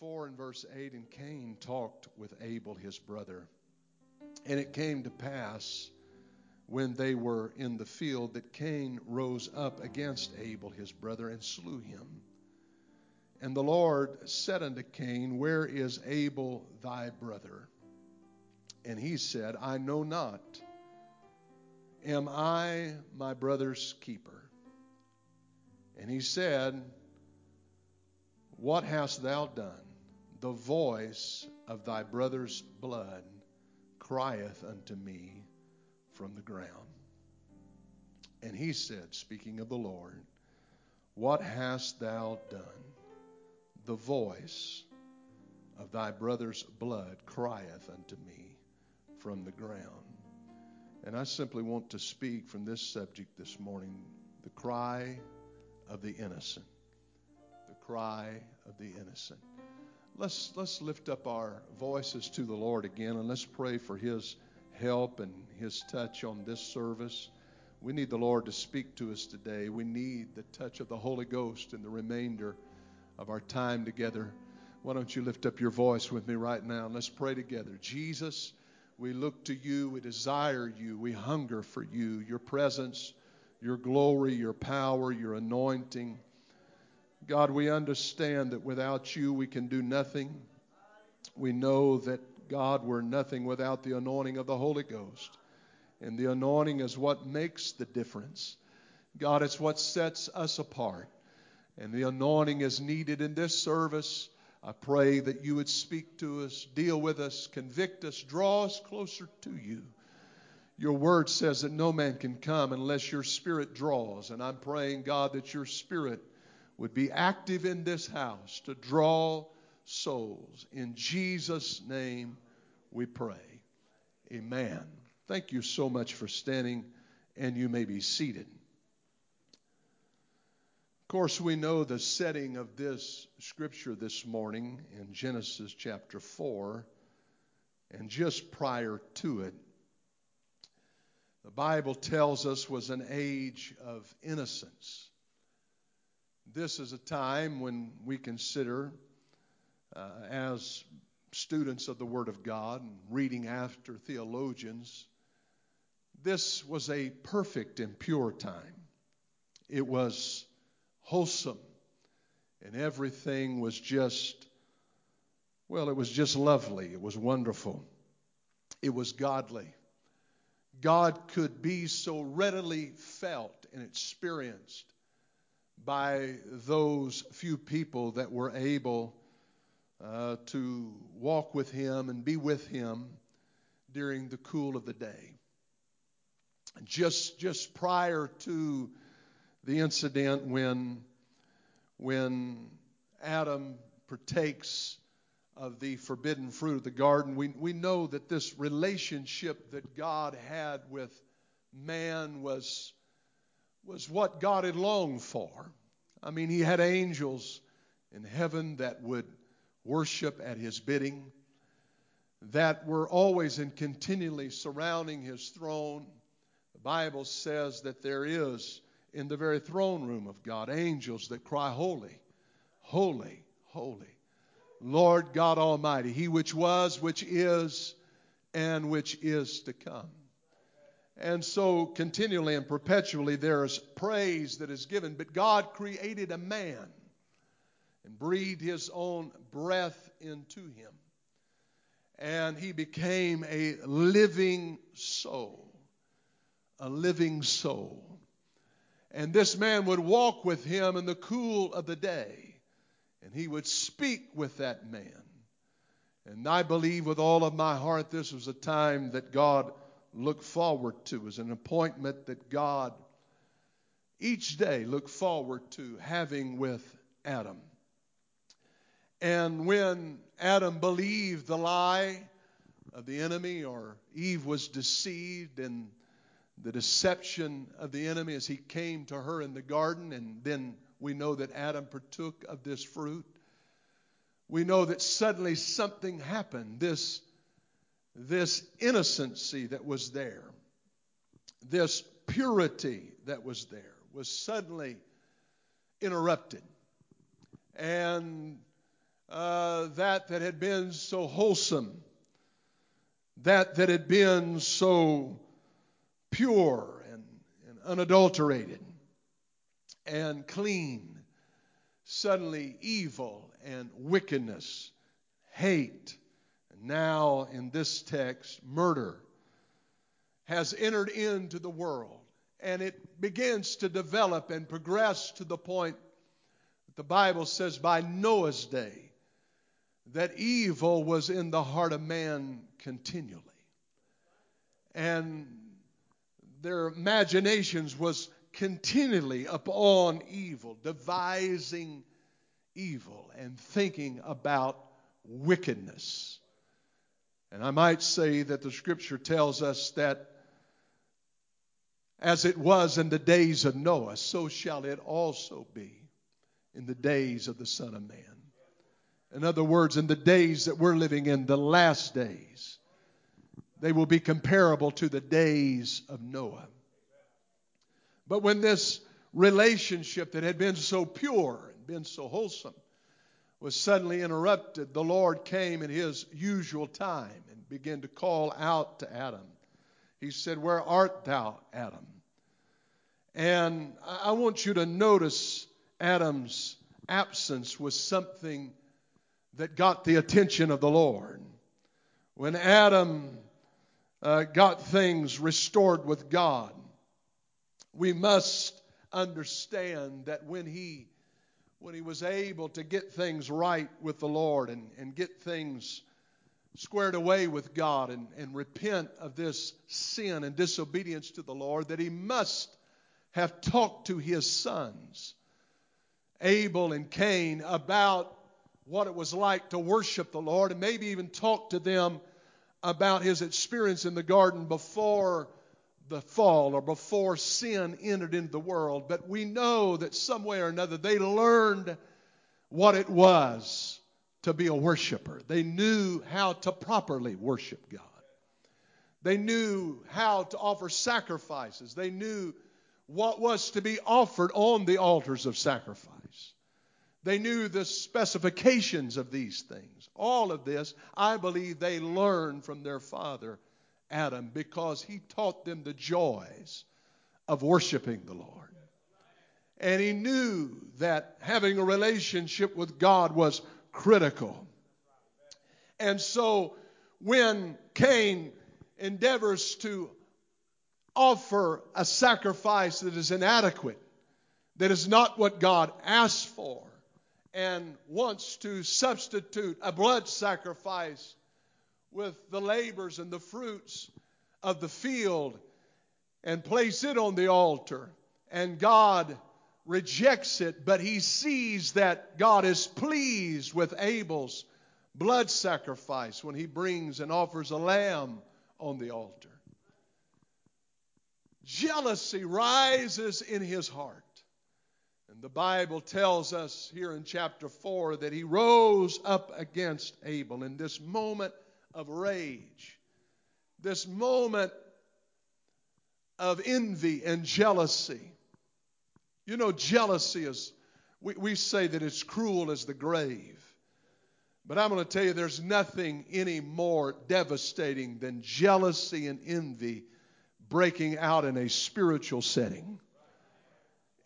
4 and verse 8 And Cain talked with Abel his brother. And it came to pass when they were in the field that Cain rose up against Abel his brother and slew him. And the Lord said unto Cain, Where is Abel thy brother? And he said, I know not. Am I my brother's keeper? And he said, What hast thou done? The voice of thy brother's blood crieth unto me from the ground. And he said, speaking of the Lord, What hast thou done? The voice of thy brother's blood crieth unto me from the ground. And I simply want to speak from this subject this morning the cry of the innocent. Cry of the innocent. Let's, let's lift up our voices to the Lord again and let's pray for His help and His touch on this service. We need the Lord to speak to us today. We need the touch of the Holy Ghost in the remainder of our time together. Why don't you lift up your voice with me right now and let's pray together. Jesus, we look to you, we desire you, we hunger for you, your presence, your glory, your power, your anointing. God, we understand that without you we can do nothing. We know that, God, we're nothing without the anointing of the Holy Ghost. And the anointing is what makes the difference. God, it's what sets us apart. And the anointing is needed in this service. I pray that you would speak to us, deal with us, convict us, draw us closer to you. Your word says that no man can come unless your spirit draws. And I'm praying, God, that your spirit would be active in this house to draw souls. In Jesus' name we pray. Amen. Thank you so much for standing, and you may be seated. Of course, we know the setting of this scripture this morning in Genesis chapter 4, and just prior to it, the Bible tells us was an age of innocence. This is a time when we consider, uh, as students of the Word of God and reading after theologians, this was a perfect and pure time. It was wholesome, and everything was just, well, it was just lovely. It was wonderful. It was godly. God could be so readily felt and experienced by those few people that were able uh, to walk with him and be with him during the cool of the day. Just, just prior to the incident when, when Adam partakes of the forbidden fruit of the garden, we, we know that this relationship that God had with man was was what God had longed for. I mean, he had angels in heaven that would worship at his bidding, that were always and continually surrounding his throne. The Bible says that there is in the very throne room of God angels that cry, Holy, holy, holy. Lord God Almighty, He which was, which is, and which is to come. And so, continually and perpetually, there is praise that is given. But God created a man and breathed his own breath into him. And he became a living soul. A living soul. And this man would walk with him in the cool of the day. And he would speak with that man. And I believe with all of my heart this was a time that God look forward to, as an appointment that God each day looked forward to having with Adam. And when Adam believed the lie of the enemy, or Eve was deceived in the deception of the enemy as he came to her in the garden, and then we know that Adam partook of this fruit. We know that suddenly something happened. This, this innocency that was there, this purity that was there, was suddenly interrupted. And uh, that that had been so wholesome, that that had been so pure and, and unadulterated and clean, suddenly evil and wickedness, hate, now in this text, murder, has entered into the world. And it begins to develop and progress to the point that the Bible says by Noah's day that evil was in the heart of man continually. And their imaginations was continually upon evil, devising evil and thinking about wickedness. And I might say that the scripture tells us that as it was in the days of Noah, so shall it also be in the days of the Son of Man. In other words, in the days that we're living in, the last days, they will be comparable to the days of Noah. But when this relationship that had been so pure and been so wholesome was suddenly interrupted, the Lord came in his usual time and began to call out to Adam. He said, Where art thou, Adam? And I want you to notice Adam's absence was something that got the attention of the Lord. When Adam uh, got things restored with God, we must understand that when he when he was able to get things right with the Lord and, and get things squared away with God and, and repent of this sin and disobedience to the Lord, that he must have talked to his sons, Abel and Cain, about what it was like to worship the Lord and maybe even talk to them about his experience in the garden before the fall or before sin entered into the world, but we know that some way or another they learned what it was to be a worshiper. They knew how to properly worship God. They knew how to offer sacrifices. They knew what was to be offered on the altars of sacrifice. They knew the specifications of these things. All of this, I believe, they learned from their father Adam because he taught them the joys of worshiping the Lord. And he knew that having a relationship with God was critical. And so when Cain endeavors to offer a sacrifice that is inadequate, that is not what God asked for, and wants to substitute a blood sacrifice with the labors and the fruits of the field and place it on the altar. And God rejects it, but he sees that God is pleased with Abel's blood sacrifice when he brings and offers a lamb on the altar. Jealousy rises in his heart. And the Bible tells us here in chapter 4 that he rose up against Abel in this moment of rage, this moment of envy and jealousy. You know, jealousy is, we, we say that it's cruel as the grave. But I'm going to tell you, there's nothing any more devastating than jealousy and envy breaking out in a spiritual setting.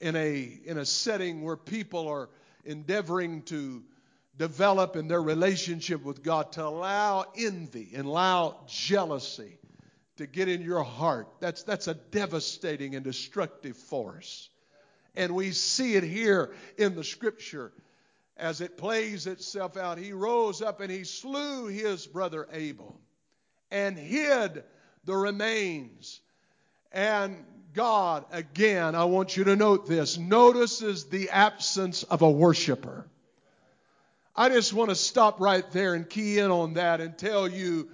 In a, in a setting where people are endeavoring to develop in their relationship with God to allow envy and allow jealousy to get in your heart. That's, that's a devastating and destructive force. And we see it here in the scripture as it plays itself out. He rose up and he slew his brother Abel and hid the remains. And God, again, I want you to note this, notices the absence of a worshiper. I just want to stop right there and key in on that and tell you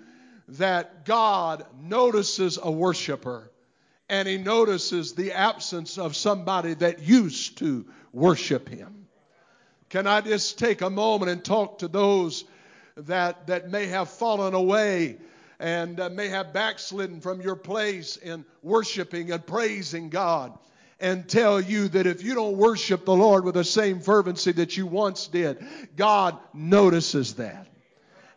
that God notices a worshiper and he notices the absence of somebody that used to worship him. Can I just take a moment and talk to those that, that may have fallen away and uh, may have backslidden from your place in worshiping and praising God? And tell you that if you don't worship the Lord with the same fervency that you once did, God notices that.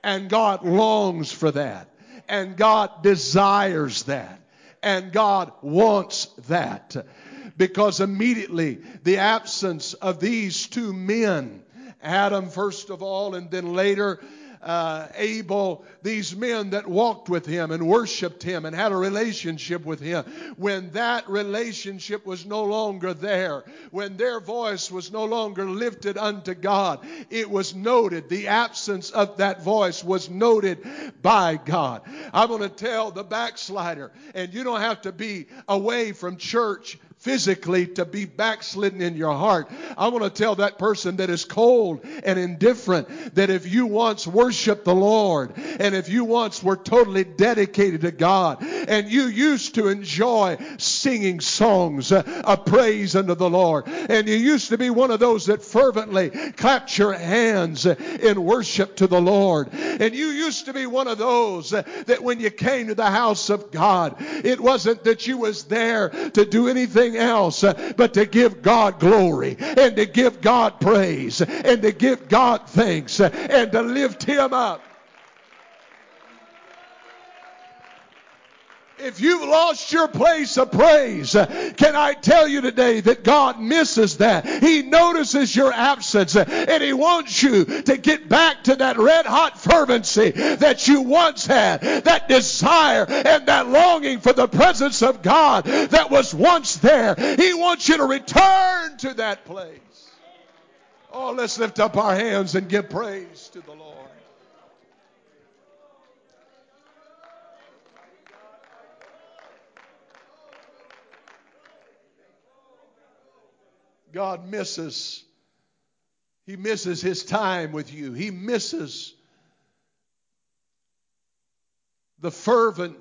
And God longs for that. And God desires that. And God wants that. Because immediately the absence of these two men, Adam first of all, and then later uh, Abel, these men that walked with him and worshiped him and had a relationship with him, when that relationship was no longer there, when their voice was no longer lifted unto God, it was noted. The absence of that voice was noted by God. I'm going to tell the backslider, and you don't have to be away from church physically to be backslidden in your heart. I want to tell that person that is cold and indifferent that if you once worshiped the Lord and if you once were totally dedicated to God and you used to enjoy singing songs of praise unto the Lord and you used to be one of those that fervently clapped your hands in worship to the Lord and you used to be one of those that when you came to the house of God it wasn't that you was there to do anything anything else but to give God glory and to give God praise and to give God thanks and to lift Him up. If you've lost your place of praise, can I tell you today that God misses that? He notices your absence and He wants you to get back to that red hot fervency that you once had, that desire and that longing for the presence of God that was once there. He wants you to return to that place. Oh, let's lift up our hands and give praise to the Lord. God misses. He misses his time with you. He misses the fervent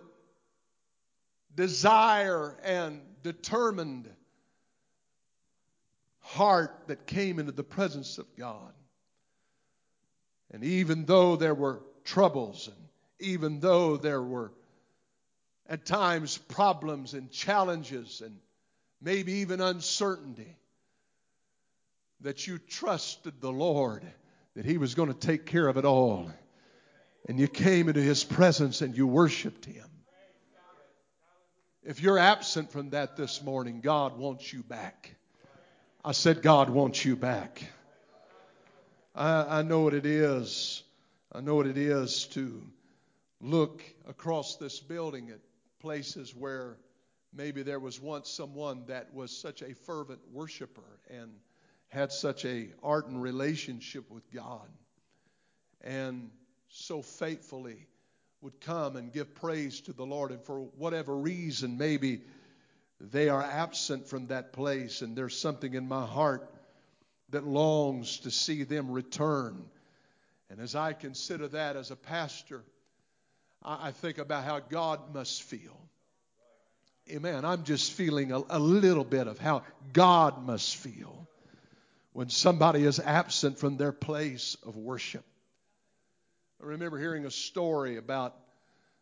desire and determined heart that came into the presence of God. And even though there were troubles, and even though there were at times problems and challenges, and maybe even uncertainty, that you trusted the Lord that He was going to take care of it all. And you came into His presence and you worshiped Him. If you're absent from that this morning, God wants you back. I said, God wants you back. I, I know what it is. I know what it is to look across this building at places where maybe there was once someone that was such a fervent worshiper and had such a ardent relationship with God and so faithfully would come and give praise to the Lord. And for whatever reason maybe they are absent from that place and there's something in my heart that longs to see them return. And as I consider that as a pastor I think about how God must feel. Amen. I'm just feeling a, a little bit of how God must feel when somebody is absent from their place of worship. I remember hearing a story about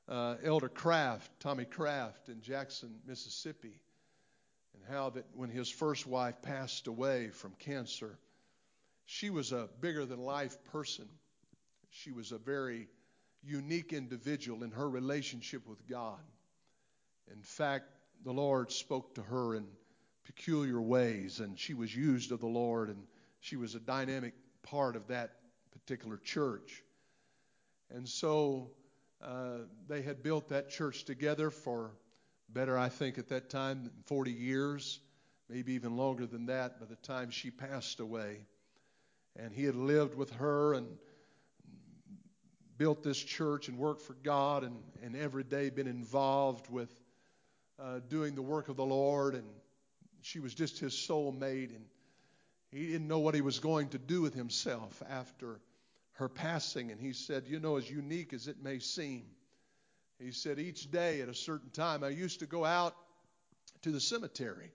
uh, Elder Craft, Tommy Craft, in Jackson, Mississippi, and how that when his first wife passed away from cancer, she was a bigger than life person. She was a very unique individual in her relationship with God. In fact, the Lord spoke to her in peculiar ways, and she was used of the Lord, and she was a dynamic part of that particular church. And so uh, they had built that church together for better, I think, at that time, 40 years, maybe even longer than that by the time she passed away. And he had lived with her and built this church and worked for God and, and every day been involved with uh, doing the work of the Lord and she was just his soulmate, and he didn't know what he was going to do with himself after her passing. And he said, You know, as unique as it may seem, He said each day at a certain time, I used to go out to the cemetery,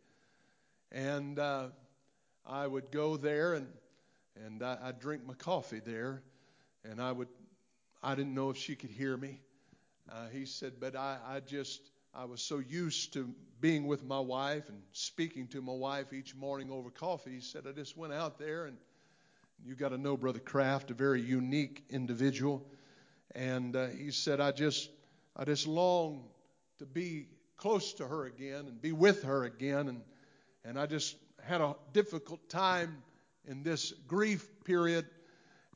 and uh, I would go there and and I, I'd drink my coffee there, and I would I didn't know if she could hear me. Uh, he said, but I, I just I was so used to being with my wife and speaking to my wife each morning over coffee. He said, I just went out there and you got to know Brother Craft, a very unique individual. And uh, he said, I just, I just long to be close to her again and be with her again. And, and I just had a difficult time in this grief period.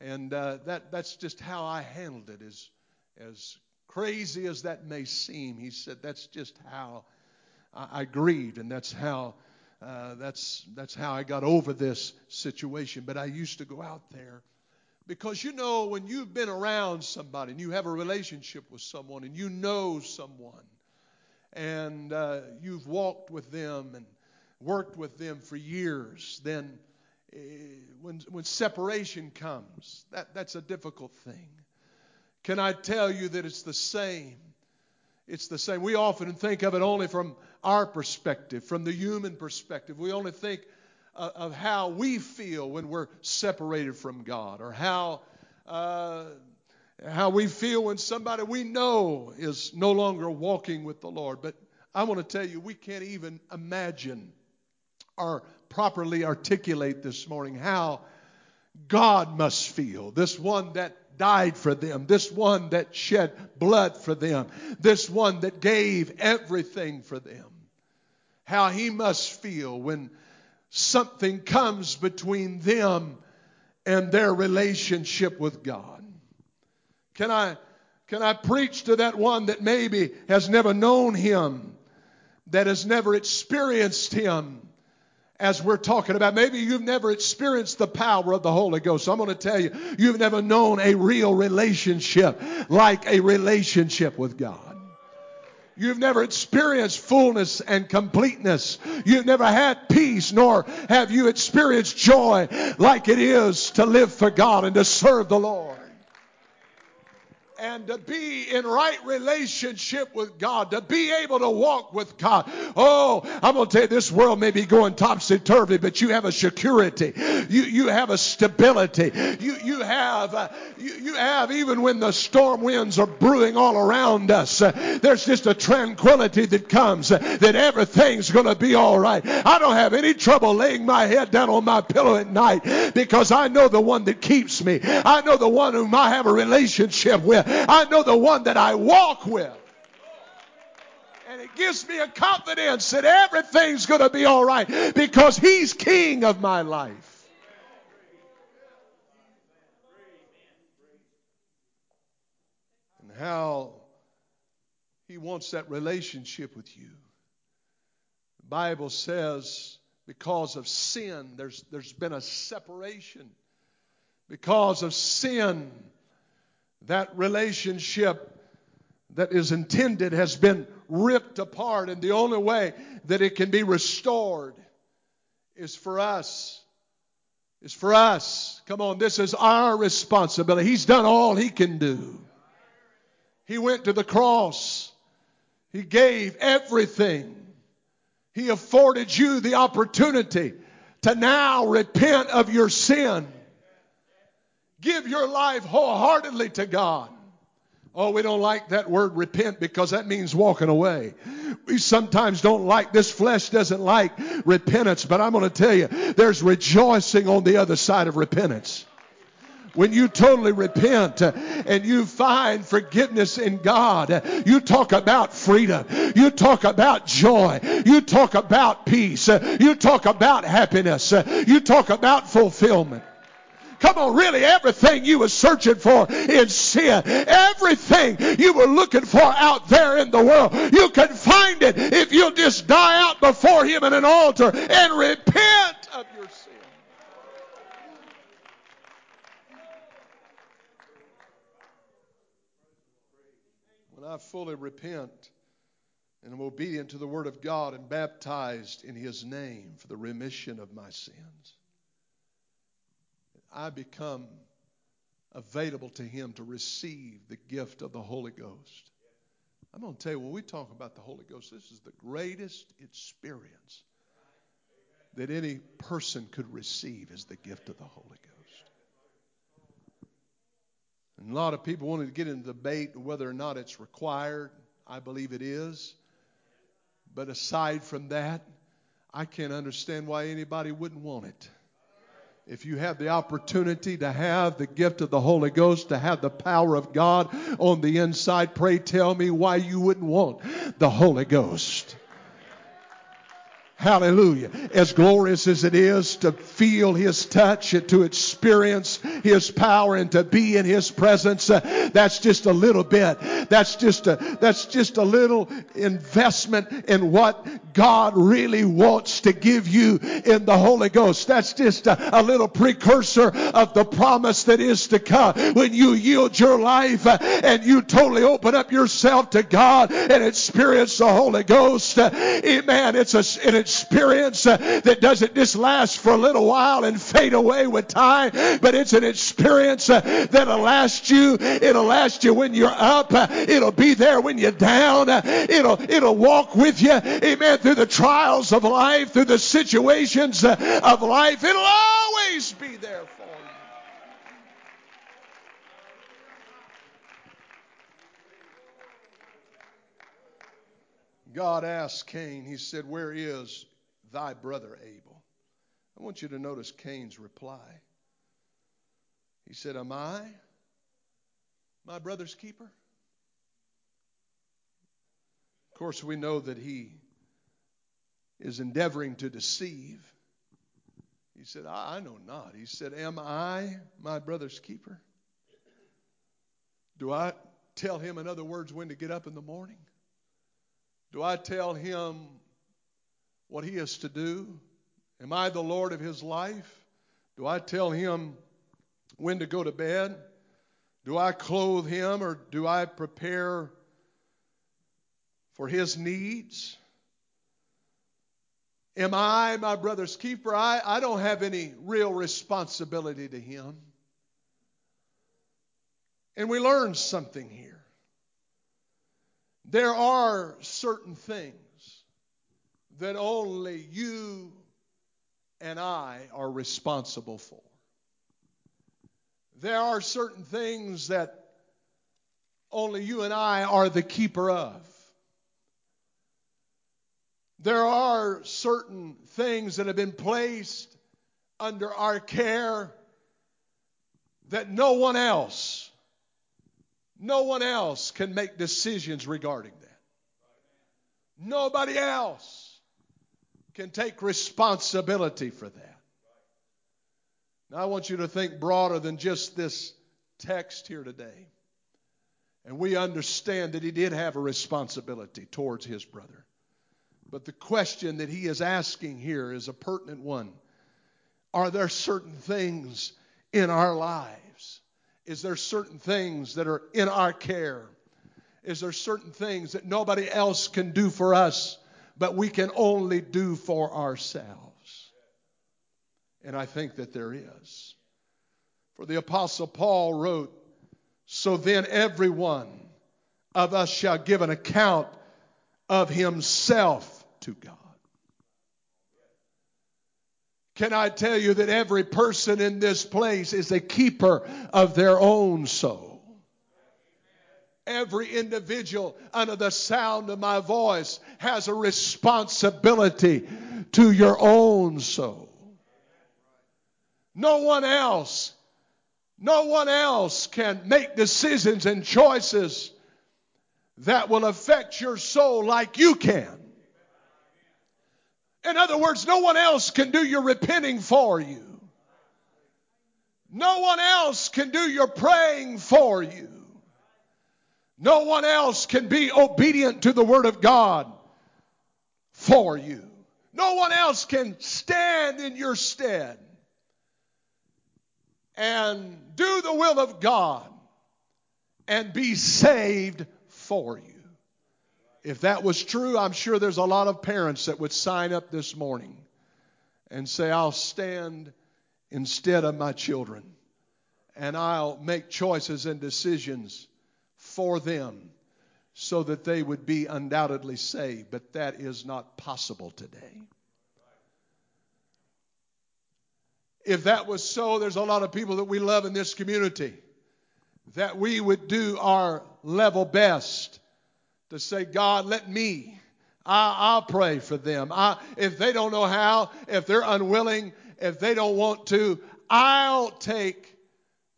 And uh, that, that's just how I handled it, as, as crazy as that may seem. He said, that's just how I, I grieved, and that's how uh, that's that's how I got over this situation. But I used to go out there because you know when you've been around somebody and you have a relationship with someone and you know someone and uh, you've walked with them and worked with them for years, then uh, when when separation comes, that that's a difficult thing. Can I tell you that it's the same? It's the same. We often think of it only from our perspective, from the human perspective. We only think of, of how we feel when we're separated from God, or how uh, how we feel when somebody we know is no longer walking with the Lord. But I want to tell you, we can't even imagine or properly articulate this morning how God must feel. This one that died for them, this one that shed blood for them, this one that gave everything for them. How he must feel when something comes between them and their relationship with God. Can I can I preach to that one that maybe has never known him, that has never experienced him, as we're talking about. Maybe you've never experienced the power of the Holy Ghost. I'm going to tell you, you've never known a real relationship like a relationship with God. You've never experienced fullness and completeness. You've never had peace, nor have you experienced joy like it is to live for God and to serve the Lord and to be in right relationship with God, to be able to walk with God. Oh, I'm going to tell you, this world may be going topsy turvy, but you have a security. You, you have a stability. You, you have, uh, you, you have, even when the storm winds are brewing all around us, uh, there's just a tranquility that comes uh, that everything's going to be all right. I don't have any trouble laying my head down on my pillow at night because I know the one that keeps me. I know the one whom I have a relationship with. I know the one that I walk with. And it gives me a confidence that everything's going to be all right because He's King of my life. And how He wants that relationship with you. The Bible says because of sin, there's, there's been a separation. Because of sin, that relationship that is intended has been ripped apart, and the only way that it can be restored is for us. Is for us. Come on, this is our responsibility. He's done all he can do. He went to the cross. He gave everything. He afforded you the opportunity to now repent of your sin Give your life wholeheartedly to God. Oh, we don't like that word repent because that means walking away. We sometimes don't like, this flesh doesn't like repentance, but I'm going to tell you, there's rejoicing on the other side of repentance. When you totally repent uh, and you find forgiveness in God, uh, you talk about freedom. You talk about joy. You talk about peace. Uh, you talk about happiness. You talk about fulfillment. Come on, really, everything you were searching for in sin, everything you were looking for out there in the world, you can find it if you'll just die out before Him in an altar and repent of your sin. When I fully repent and am obedient to the Word of God and baptized in His name for the remission of my sins I become available to Him to receive the gift of the Holy Ghost. I'm going to tell you, when we talk about the Holy Ghost, this is the greatest experience that any person could receive is the gift of the Holy Ghost. And a lot of people wanted to get into debate whether or not it's required. I believe it is. But aside from that, I can't understand why anybody wouldn't want it. If you have the opportunity to have the gift of the Holy Ghost, to have the power of God on the inside, pray tell me why you wouldn't want the Holy Ghost. Hallelujah. As glorious as it is to feel His touch and to experience His power and to be in His presence, uh, that's just a little bit. That's just a, that's just a little investment in what God really wants to give you in the Holy Ghost. That's just a, a little precursor of the promise that is to come when you yield your life uh, and you totally open up yourself to God and experience the Holy Ghost. Uh, amen. It's a, an experience uh, that doesn't just last for a little while and fade away with time, but it's an experience uh, that'll last you. It'll last you when you're up. Uh, it'll be there when you're down. It'll it'll walk with you. Amen. Through the trials of life, through the situations of life, it'll always be there for you. God asked Cain, He said, Where is thy brother Abel? I want you to notice Cain's reply. He said, Am I my brother's keeper? Of course, we know that he is endeavoring to deceive. He said, I, I know not. He said, Am I my brother's keeper? Do I tell him, in other words, when to get up in the morning? Do I tell him what he is to do? Am I the Lord of his life? Do I tell him when to go to bed? Do I clothe him or do I prepare for his needs? Am I my brother's keeper? I, I don't have any real responsibility to him. And we learn something here. There are certain things that only you and I are responsible for. There are certain things that only you and I are the keeper of. There are certain things that have been placed under our care that no one else, no one else can make decisions regarding that. Nobody else can take responsibility for that. Now, I want you to think broader than just this text here today. And we understand that he did have a responsibility towards his brother. But the question that he is asking here is a pertinent one. Are there certain things in our lives? Is there certain things that are in our care? Is there certain things that nobody else can do for us but we can only do for ourselves. And I think that there is. For the Apostle Paul wrote, So then everyone of us shall give an account of himself to God. Can I tell you that every person in this place is a keeper of their own soul? Every individual under the sound of my voice has a responsibility to your own soul. No one else, no one else can make decisions and choices that will affect your soul like you can. In other words, no one else can do your repenting for you. No one else can do your praying for you. No one else can be obedient to the Word of God for you. No one else can stand in your stead and do the will of God and be saved for you. If that was true, I'm sure there's a lot of parents that would sign up this morning and say, I'll stand instead of my children and I'll make choices and decisions for them so that they would be undoubtedly saved, but that is not possible today. If that was so, there's a lot of people that we love in this community that we would do our level best to say, God, let me. I, will pray for them. I, if they don't know how, if they're unwilling, if they don't want to, I'll take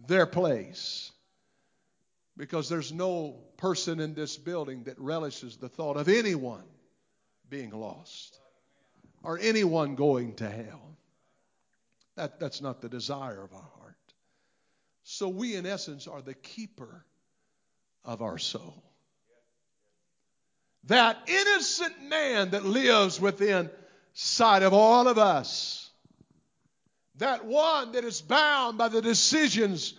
their place. Because there's no person in this building that relishes the thought of anyone being lost or anyone going to hell. That, that's not the desire of our heart. So we, in essence, are the keeper of our soul. That innocent man that lives within sight of all of us. That one that is bound by the decisions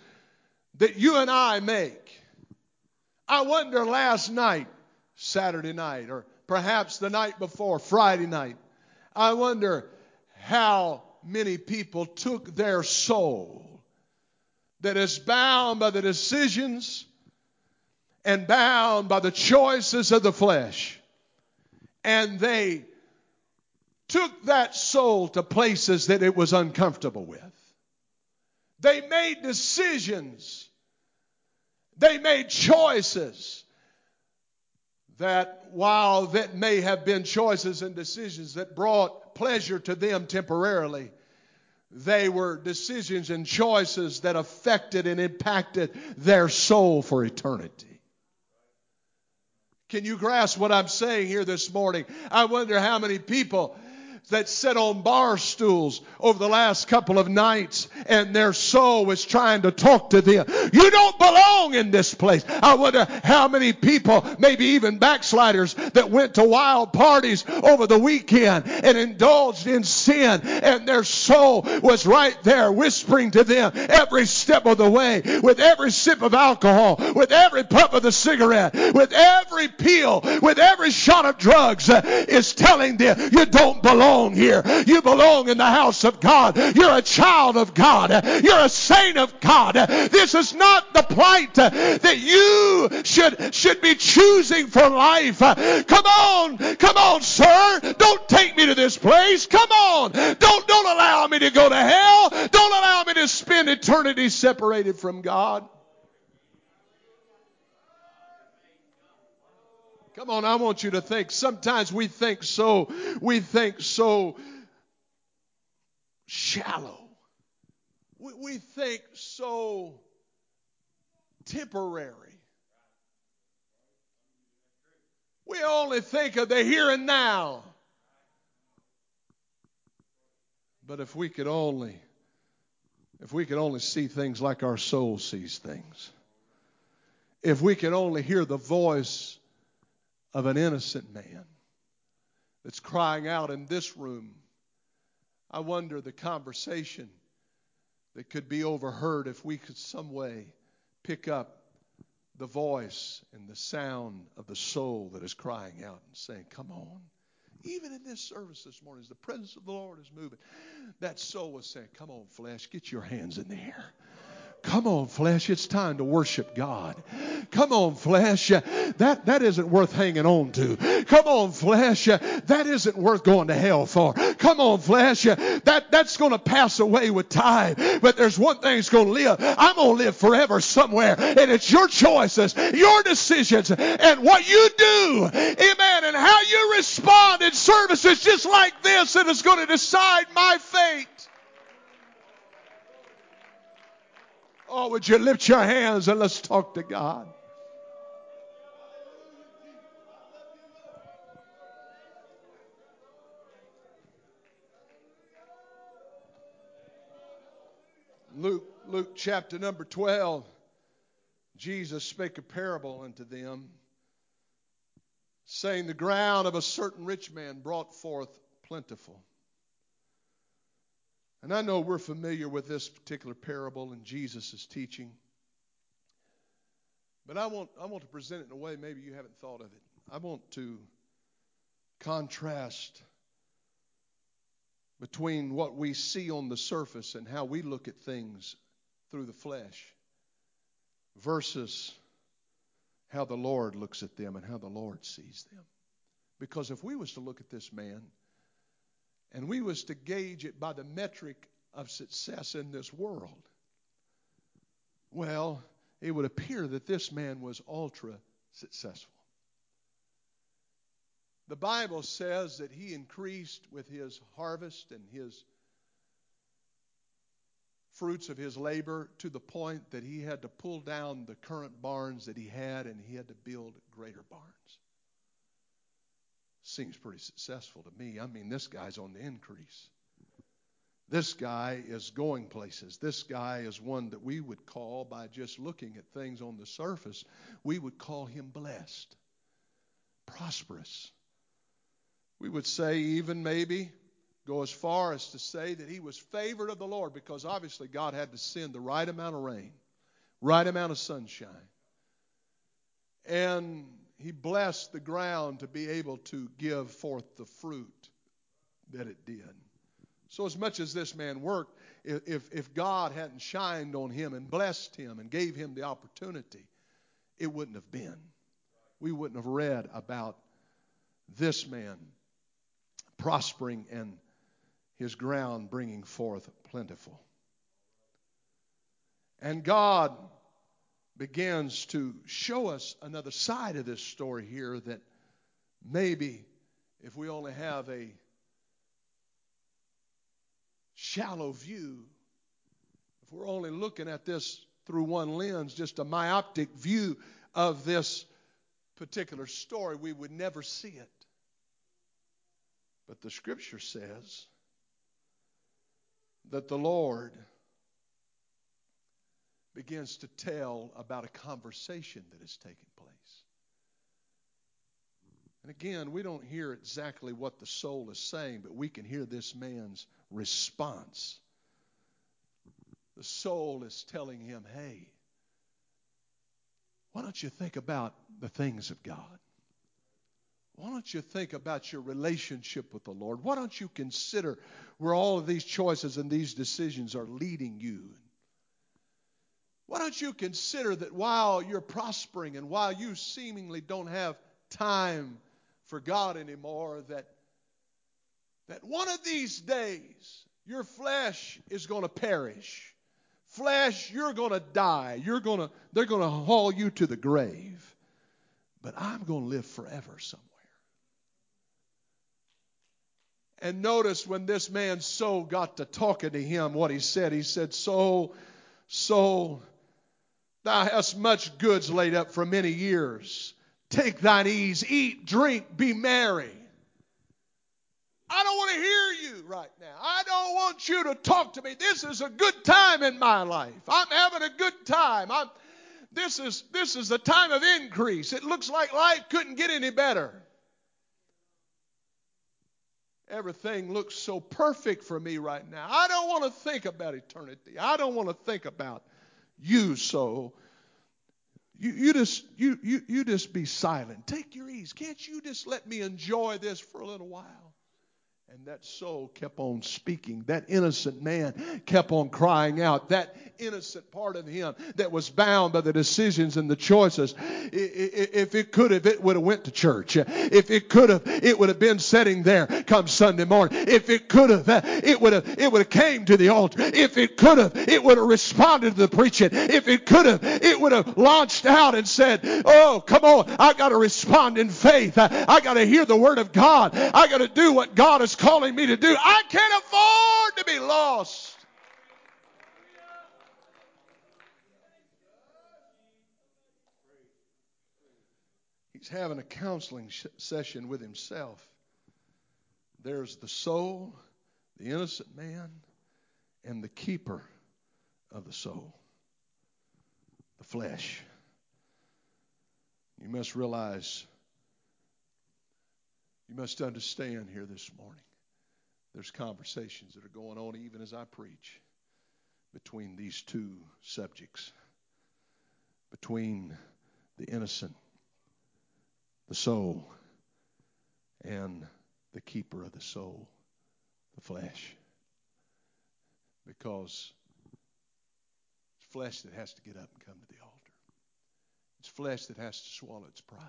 that you and I make. I wonder last night, Saturday night, or perhaps the night before, Friday night, I wonder how many people took their soul that is bound by the decisions and bound by the choices of the flesh. And they took that soul to places that it was uncomfortable with. They made decisions. They made choices that while that may have been choices and decisions that brought pleasure to them temporarily, they were decisions and choices that affected and impacted their soul for eternity. Can you grasp what I'm saying here this morning? I wonder how many people that sit on bar stools over the last couple of nights and their soul was trying to talk to them. You don't belong in this place. I wonder how many people, maybe even backsliders, that went to wild parties over the weekend and indulged in sin and their soul was right there whispering to them every step of the way with every sip of alcohol, with every puff of the cigarette, with every peel, with every shot of drugs uh, is telling them you don't belong belong here. You belong in the house of God. You're a child of God. You're a saint of God. This is not the plight that you should, should be choosing for life. Come on. Come on, sir. Don't take me to this place. Come on. Don't, don't allow me to go to hell. Don't allow me to spend eternity separated from God. Come on, I want you to think. Sometimes we think so, we think so shallow. We, we think so temporary. We only think of the here and now. But if we could only if we could only see things like our soul sees things. If we could only hear the voice of an innocent man that's crying out in this room. I wonder the conversation that could be overheard if we could some way pick up the voice and the sound of the soul that is crying out and saying, Come on. Even in this service this morning, as the presence of the Lord is moving, that soul was saying, Come on, flesh, get your hands in the air. Come on, flesh, it's time to worship God. Come on, flesh, uh, that, that isn't worth hanging on to. Come on, flesh, uh, that isn't worth going to hell for. Come on, flesh, uh, that, that's going to pass away with time. But there's one thing that's going to live. I'm going to live forever somewhere. And it's your choices, your decisions, and what you do. Amen. And how you respond in services just like this that is going to decide my fate. Oh, would you lift your hands and let's talk to God? Luke, Luke chapter number 12, Jesus spake a parable unto them, saying, The ground of a certain rich man brought forth plentiful. And I know we're familiar with this particular parable in Jesus' teaching. But I want, I want to present it in a way maybe you haven't thought of it. I want to contrast between what we see on the surface and how we look at things through the flesh versus how the Lord looks at them and how the Lord sees them. Because if we was to look at this man and we was to gauge it by the metric of success in this world, well, it would appear that this man was ultra successful. The Bible says that he increased with his harvest and his fruits of his labor to the point that he had to pull down the current barns that he had and he had to build greater barns. Seems pretty successful to me. I mean, this guy's on the increase. This guy is going places. This guy is one that we would call, by just looking at things on the surface, we would call him blessed, prosperous. We would say, even maybe, go as far as to say that he was favored of the Lord because obviously God had to send the right amount of rain, right amount of sunshine. And he blessed the ground to be able to give forth the fruit that it did. So, as much as this man worked, if, if God hadn't shined on him and blessed him and gave him the opportunity, it wouldn't have been. We wouldn't have read about this man prospering and his ground bringing forth plentiful. And God begins to show us another side of this story here that maybe if we only have a shallow view, if we're only looking at this through one lens, just a myopic view of this particular story, we would never see it. But the scripture says that the Lord begins to tell about a conversation that has taken place. And again, we don't hear exactly what the soul is saying, but we can hear this man's response. The soul is telling him, hey, why don't you think about the things of God? Why don't you think about your relationship with the Lord? Why don't you consider where all of these choices and these decisions are leading you? Why don't you consider that while you're prospering and while you seemingly don't have time for God anymore, that, that one of these days your flesh is going to perish. Flesh, you're going to die. You're going to, they're going to haul you to the grave. But I'm going to live forever somewhere. And notice when this man's soul got to talking to him, what he said. He said, Soul, soul, thou hast much goods laid up for many years. Take thine ease, eat, drink, be merry. I don't want to hear you right now. I don't want you to talk to me. This is a good time in my life. I'm having a good time. I'm, this is this is a time of increase. It looks like life couldn't get any better. Everything looks so perfect for me right now. I don't want to think about eternity. I don't want to think about you so you, you just you, you you just be silent. Take your ease. Can't you just let me enjoy this for a little while? And that soul kept on speaking. That innocent man kept on crying out. That innocent part of him that was bound by the decisions and the choices. If it could have, it would have went to church. If it could have, it would have been sitting there come Sunday morning. If it could have, it would have, it would have came to the altar. If it could have, it would have responded to the preaching. If it could have, it would have launched out and said, "Oh, come on! I got to respond in faith. I got to hear the word of God. I got to do what God has calling me to do. I can't afford to be lost. He's having a counseling sh- session with himself. There's the soul, the innocent man, and the keeper of the soul, the flesh. You must realize, you must understand here this morning there's conversations that are going on even as I preach between these two subjects between the innocent, the soul, and the keeper of the soul, the flesh. Because it's flesh that has to get up and come to the altar. It's flesh that has to swallow its pride.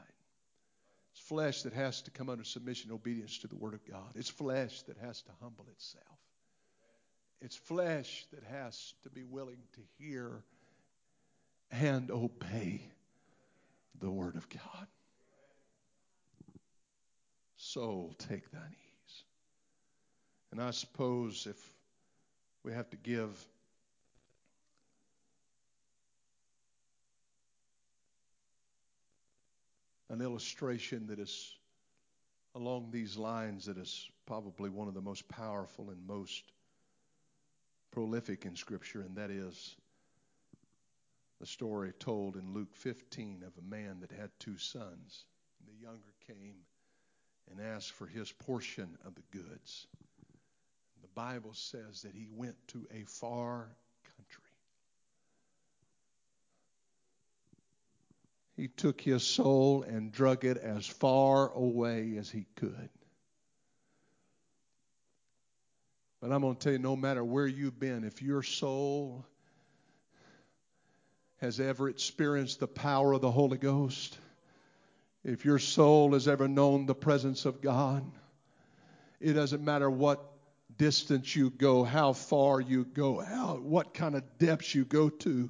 Flesh that has to come under submission and obedience to the Word of God. It's flesh that has to humble itself. It's flesh that has to be willing to hear and obey the Word of God. Soul, take thine ease. And I suppose if we have to give an illustration that is along these lines that is probably one of the most powerful and most prolific in Scripture, and that is the story told in Luke 15 of a man that had two sons. The younger came and asked for his portion of the goods. The Bible says that he went to a far country. He took his soul and drug it as far away as he could. But I'm going to tell you no matter where you've been, if your soul has ever experienced the power of the Holy Ghost, if your soul has ever known the presence of God, it doesn't matter what distance you go, how far you go, how what kind of depths you go to,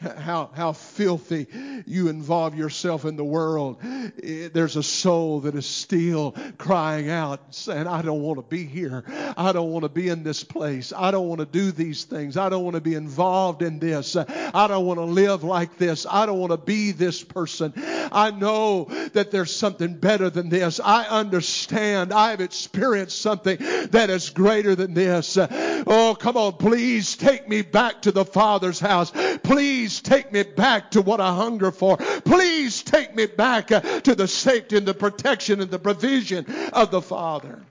how how filthy you involve yourself in the world. Eh, there's a soul that is still crying out, saying, "I don't want to be here. I don't want to be in this place. I don't want to do these things. I don't want to be involved in this. I don't want to live like this. I don't want to be this person. I know that there's something better than this. I understand. I've experienced something that is greater than this. Oh, come on, please take me back to the Father's house. Please take me back to what I hunger for. Please take me back to the safety and the protection and the provision of the Father.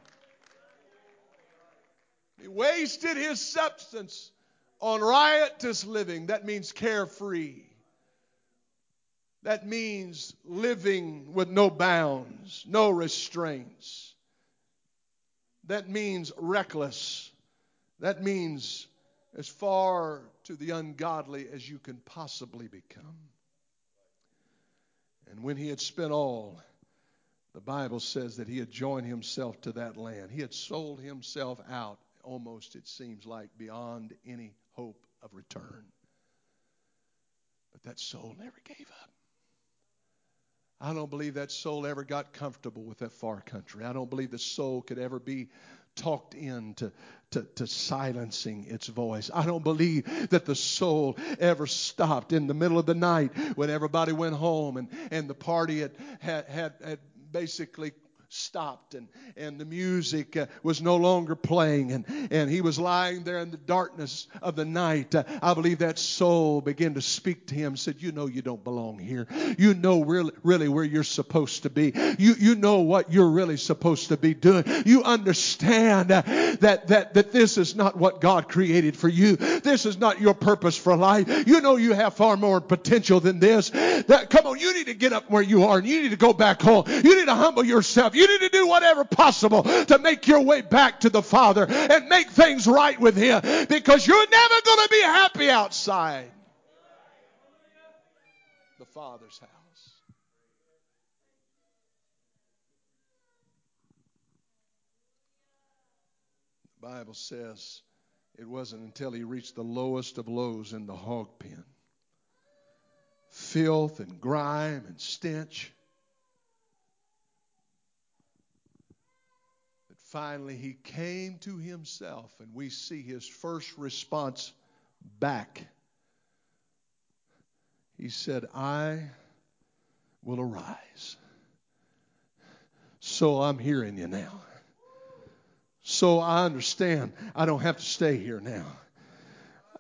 He wasted his substance on riotous living. That means carefree. That means living with no bounds, no restraints. That means reckless. That means as far to the ungodly as you can possibly become. And when he had spent all, the Bible says that he had joined himself to that land. He had sold himself out, almost, it seems like, beyond any hope of return. But that soul never gave up. I don't believe that soul ever got comfortable with that far country. I don't believe the soul could ever be talked into to, to silencing its voice. I don't believe that the soul ever stopped in the middle of the night when everybody went home and, and the party had, had, had, had basically stopped and, and the music uh, was no longer playing and, and he was lying there in the darkness of the night. Uh, I believe that soul began to speak to him, said, You know you don't belong here. You know really, really where you're supposed to be. You, you know what you're really supposed to be doing. You understand uh, that, that, that this is not what God created for you. This is not your purpose for life. You know you have far more potential than this. That, come on, you need to get up where you are and you need to go back home. You need to humble yourself. You need to do whatever possible to make your way back to the Father and make things right with Him because you're never going to be happy outside the Father's house. The Bible says it wasn't until he reached the lowest of lows in the hog pen filth and grime and stench finally he came to himself, and we see his first response back. He said, I will arise. So I'm hearing you now. So I understand I don't have to stay here now.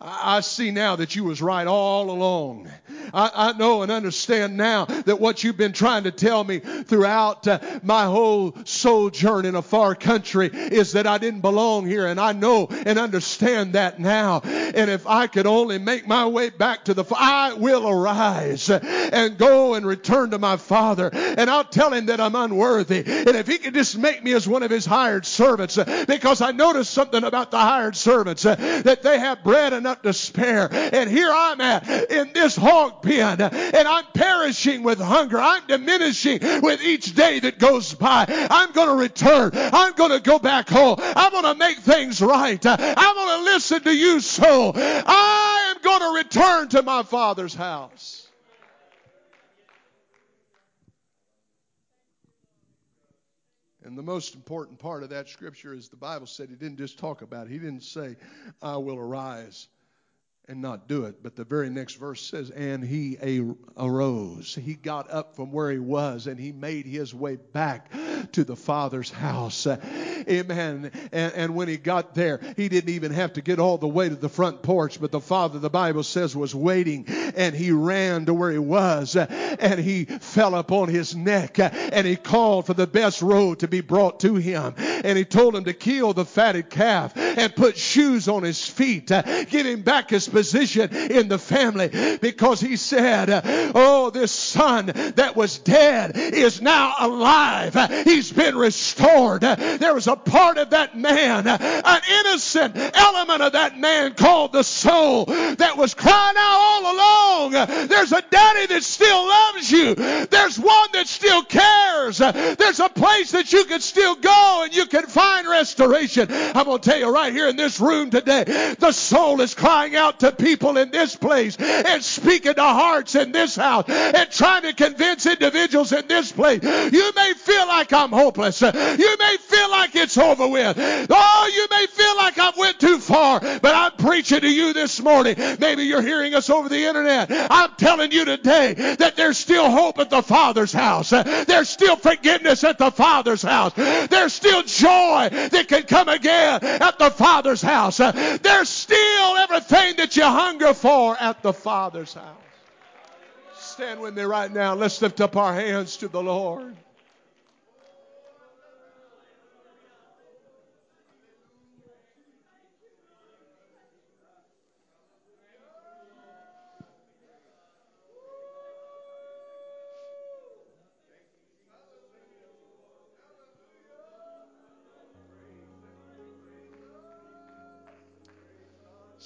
I see now that you was right all along. I, I, know and understand now that what you've been trying to tell me throughout uh, my whole sojourn in a far country is that I didn't belong here. And I know and understand that now. And if I could only make my way back to the, I will arise and go and return to my father. And I'll tell him that I'm unworthy. And if he could just make me as one of his hired servants, uh, because I noticed something about the hired servants, uh, that they have bread enough spare. And here I'm at in this hog pen, and I'm perishing with hunger. I'm diminishing with each day that goes by. I'm going to return. I'm going to go back home. I'm going to make things right. I'm going to listen to you, soul. I am going to return to my Father's house. And the most important part of that scripture is the Bible said he didn't just talk about it. He didn't say, I will arise and not do it. But the very next verse says, and he arose. He got up from where he was and he made his way back to the Father's house. Uh, amen. And, and when he got there, he didn't even have to get all the way to the front porch, but the Father, the Bible says, was waiting and he ran to where he was uh, and he fell upon his neck uh, and he called for the best robe to be brought to him. And he told him to kill the fatted calf and put shoes on his feet, uh, give him back his position in the family because he said, uh, Oh, this son that was dead is now alive. He's been restored. There was a part of that man, an innocent element of that man called the soul that was crying out all along. There's a daddy that still loves you. There's one that still cares. There's a place that you can still go and you can find restoration. I'm going to tell you right here in this room today, the soul is crying out to people in this place and speaking to hearts in this house and trying to convince individuals in this place. You may feel like I'm hopeless. You may feel like it's over with. Oh, you may feel like I've went too far, but I'm preaching to you this morning. Maybe you're hearing us over the internet. I'm telling you today that there's still hope at the Father's house. There's still forgiveness at the Father's house. There's still joy that can come again at the Father's house. There's still everything that you hunger for at the Father's house. Stand with me right now. Let's lift up our hands to the Lord.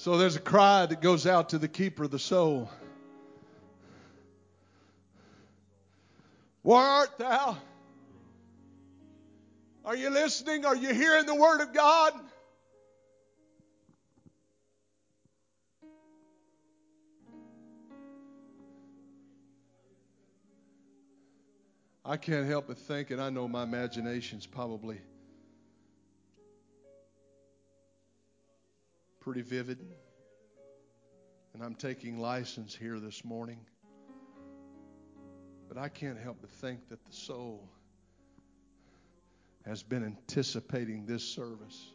So there's a cry that goes out to the keeper of the soul. Where art thou? Are you listening? Are you hearing the word of God? I can't help but think, and I know my imagination's probably pretty vivid. And I'm taking license here this morning. But I can't help but think that the soul has been anticipating this service.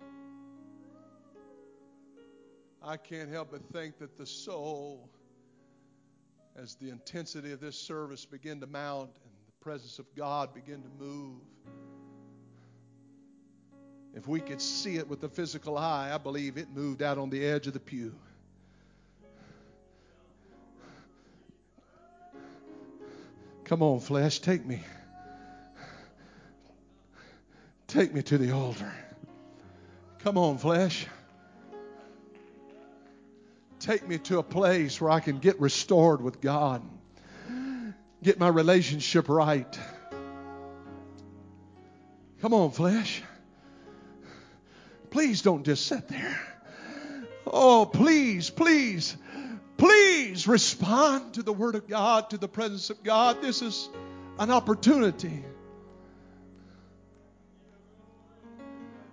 I can't help but think that the soul, as the intensity of this service began to mount and the presence of God began to move, if we could see it with the physical eye, I believe it moved out on the edge of the pew. Come on, flesh, take me. Take me to the altar. Come on, flesh. Take me to a place where I can get restored with God, get my relationship right. Come on, flesh. Please don't just sit there. Oh, please, please, please respond to the Word of God, to the presence of God. This is an opportunity.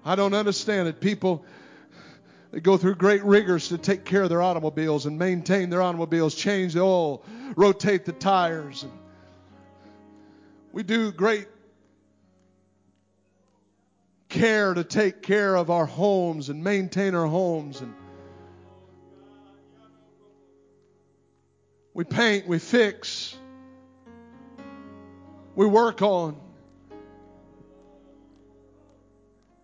I don't understand it. People they go through great rigors to take care of their automobiles and maintain their automobiles, change the oil, rotate the tires. We do great care to take care of our homes and maintain our homes and we paint, we fix, we work on.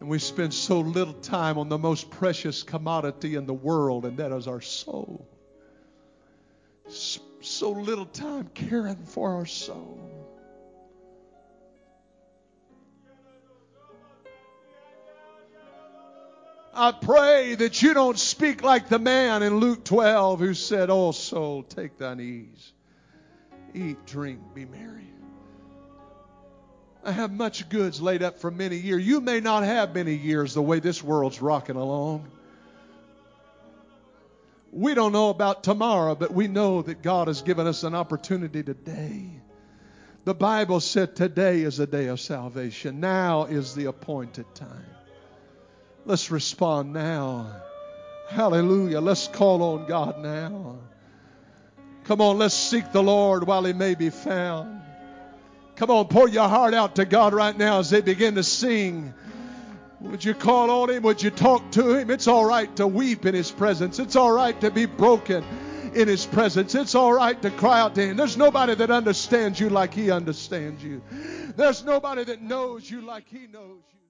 And we spend so little time on the most precious commodity in the world, and that is our soul. So little time caring for our soul. I pray that you don't speak like the man in Luke 12 who said, Oh, soul, take thine ease. Eat, drink, be merry. I have much goods laid up for many years. You may not have many years the way this world's rocking along. We don't know about tomorrow, but we know that God has given us an opportunity today. The Bible said today is a day of salvation. Now is the appointed time. Let's respond now. Hallelujah. Let's call on God now. Come on, let's seek the Lord while he may be found. Come on, pour your heart out to God right now as they begin to sing. Would you call on him? Would you talk to him? It's all right to weep in his presence. It's all right to be broken in his presence. It's all right to cry out to him. There's nobody that understands you like he understands you. There's nobody that knows you like he knows you.